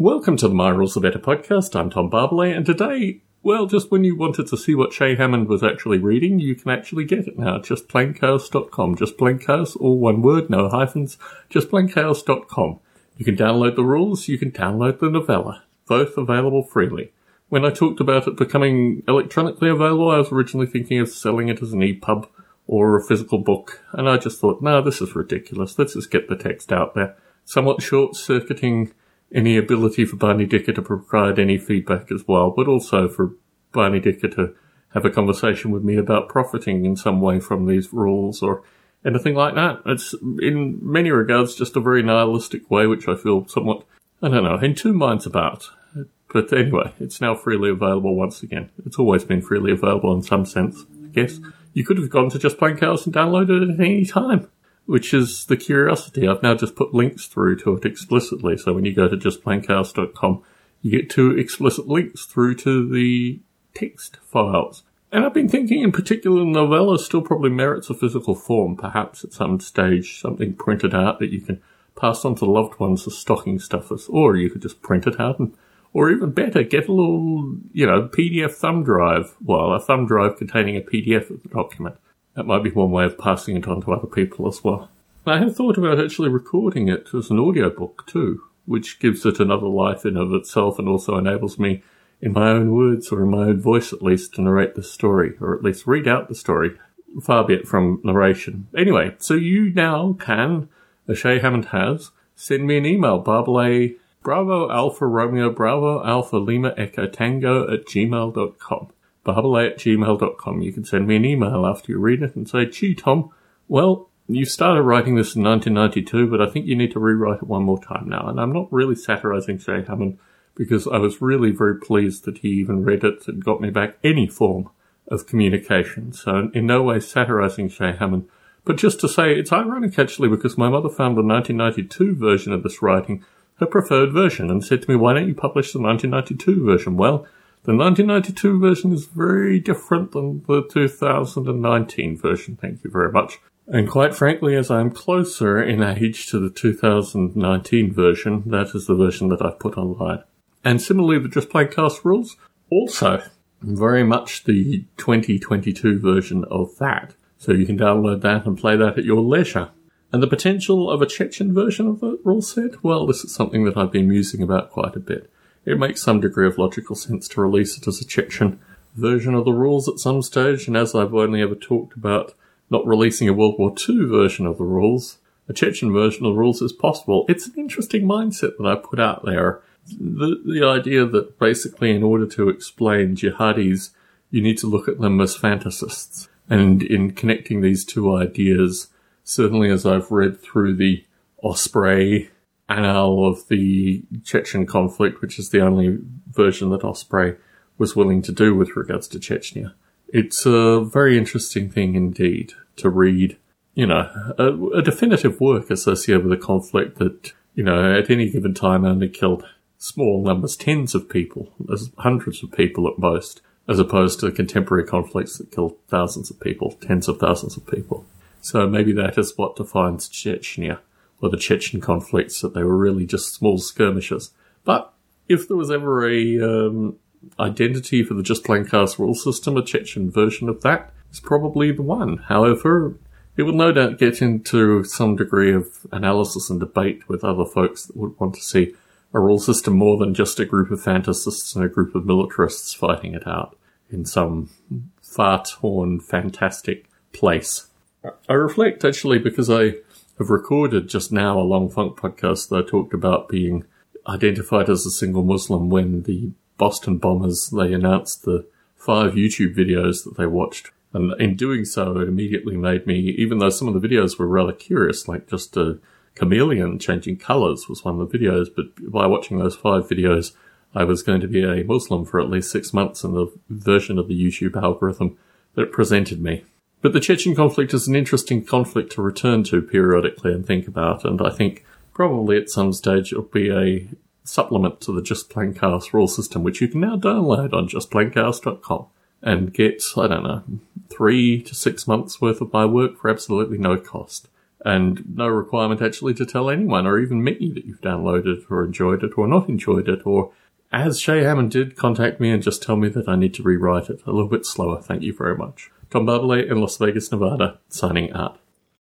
Welcome to the My Rules Are Better podcast. I'm Tom Barbalet, and today, well, just when you wanted to see what Shay Hammond was actually reading, you can actually get it now. Just plainchaos.com. Just plainchaos, all one word, no hyphens. Just plainchaos.com. You can download the rules, you can download the novella. Both available freely. When I talked about it becoming electronically available, I was originally thinking of selling it as an EPUB or a physical book, and I just thought, no, this is ridiculous. Let's just get the text out there. Somewhat short circuiting any ability for Barney Dicker to provide any feedback as well, but also for Barney Dicker to have a conversation with me about profiting in some way from these rules or anything like that. It's in many regards just a very nihilistic way, which I feel somewhat, I don't know, in two minds about. But anyway, it's now freely available once again. It's always been freely available in some sense, I guess. You could have gone to Just Plain Chaos and downloaded it at any time which is the curiosity. I've now just put links through to it explicitly. So when you go to justplainchaos.com, you get two explicit links through to the text files. And I've been thinking in particular, novella still probably merits a physical form, perhaps at some stage, something printed out that you can pass on to loved ones as stocking stuffers, or you could just print it out and, or even better, get a little, you know, PDF thumb drive, well, a thumb drive containing a PDF of the document that might be one way of passing it on to other people as well. I have thought about actually recording it as an audiobook too, which gives it another life in of itself and also enables me, in my own words or in my own voice at least, to narrate the story, or at least read out the story, far be it from narration. Anyway, so you now can, as Shay Hammond has, send me an email, barbalet, bravo alpha romeo bravo alpha lima echo tango at gmail.com barbalet at gmail.com. You can send me an email after you read it and say, gee, Tom, well, you started writing this in 1992, but I think you need to rewrite it one more time now. And I'm not really satirizing Shay Hammond because I was really very pleased that he even read it and got me back any form of communication. So in no way satirizing Shay Hammond, but just to say it's ironic actually because my mother found the 1992 version of this writing her preferred version and said to me, why don't you publish the 1992 version? Well, the 1992 version is very different than the 2019 version, thank you very much. And quite frankly, as I'm closer in age to the 2019 version, that is the version that I've put online. And similarly, the Just Plain Chaos rules, also very much the 2022 version of that. So you can download that and play that at your leisure. And the potential of a Chechen version of the rule set? Well, this is something that I've been musing about quite a bit it makes some degree of logical sense to release it as a Chechen version of the rules at some stage, and as I've only ever talked about not releasing a World War II version of the rules, a Chechen version of the rules is possible. It's an interesting mindset that I put out there. The, the idea that basically in order to explain jihadis, you need to look at them as fantasists. And in connecting these two ideas, certainly as I've read through the Osprey annal of the Chechen conflict, which is the only version that Osprey was willing to do with regards to Chechnya. It's a very interesting thing indeed to read, you know, a, a definitive work associated with a conflict that, you know, at any given time only killed small numbers, tens of people, hundreds of people at most, as opposed to contemporary conflicts that kill thousands of people, tens of thousands of people. So maybe that is what defines Chechnya or the Chechen conflicts, that they were really just small skirmishes. But if there was ever a um, identity for the Just Plain Chaos rule system, a Chechen version of that is probably the one. However, it will no doubt get into some degree of analysis and debate with other folks that would want to see a rule system more than just a group of fantasists and a group of militarists fighting it out in some far torn, fantastic place. I reflect actually because I have recorded just now a long funk podcast that I talked about being identified as a single Muslim when the Boston bombers they announced the five YouTube videos that they watched. And in doing so, it immediately made me, even though some of the videos were rather curious, like just a chameleon changing colors was one of the videos, but by watching those five videos, I was going to be a Muslim for at least six months in the version of the YouTube algorithm that presented me. But the Chechen conflict is an interesting conflict to return to periodically and think about, and I think probably at some stage it'll be a supplement to the Just Plain Chaos rule system, which you can now download on justplainchaos.com and get, I don't know, three to six months worth of my work for absolutely no cost. and no requirement actually to tell anyone or even me that you've downloaded or enjoyed it or not enjoyed it or as Shay Hammond did, contact me and just tell me that I need to rewrite it a little bit slower. Thank you very much. Tom Barbalet in Las Vegas, Nevada, signing out.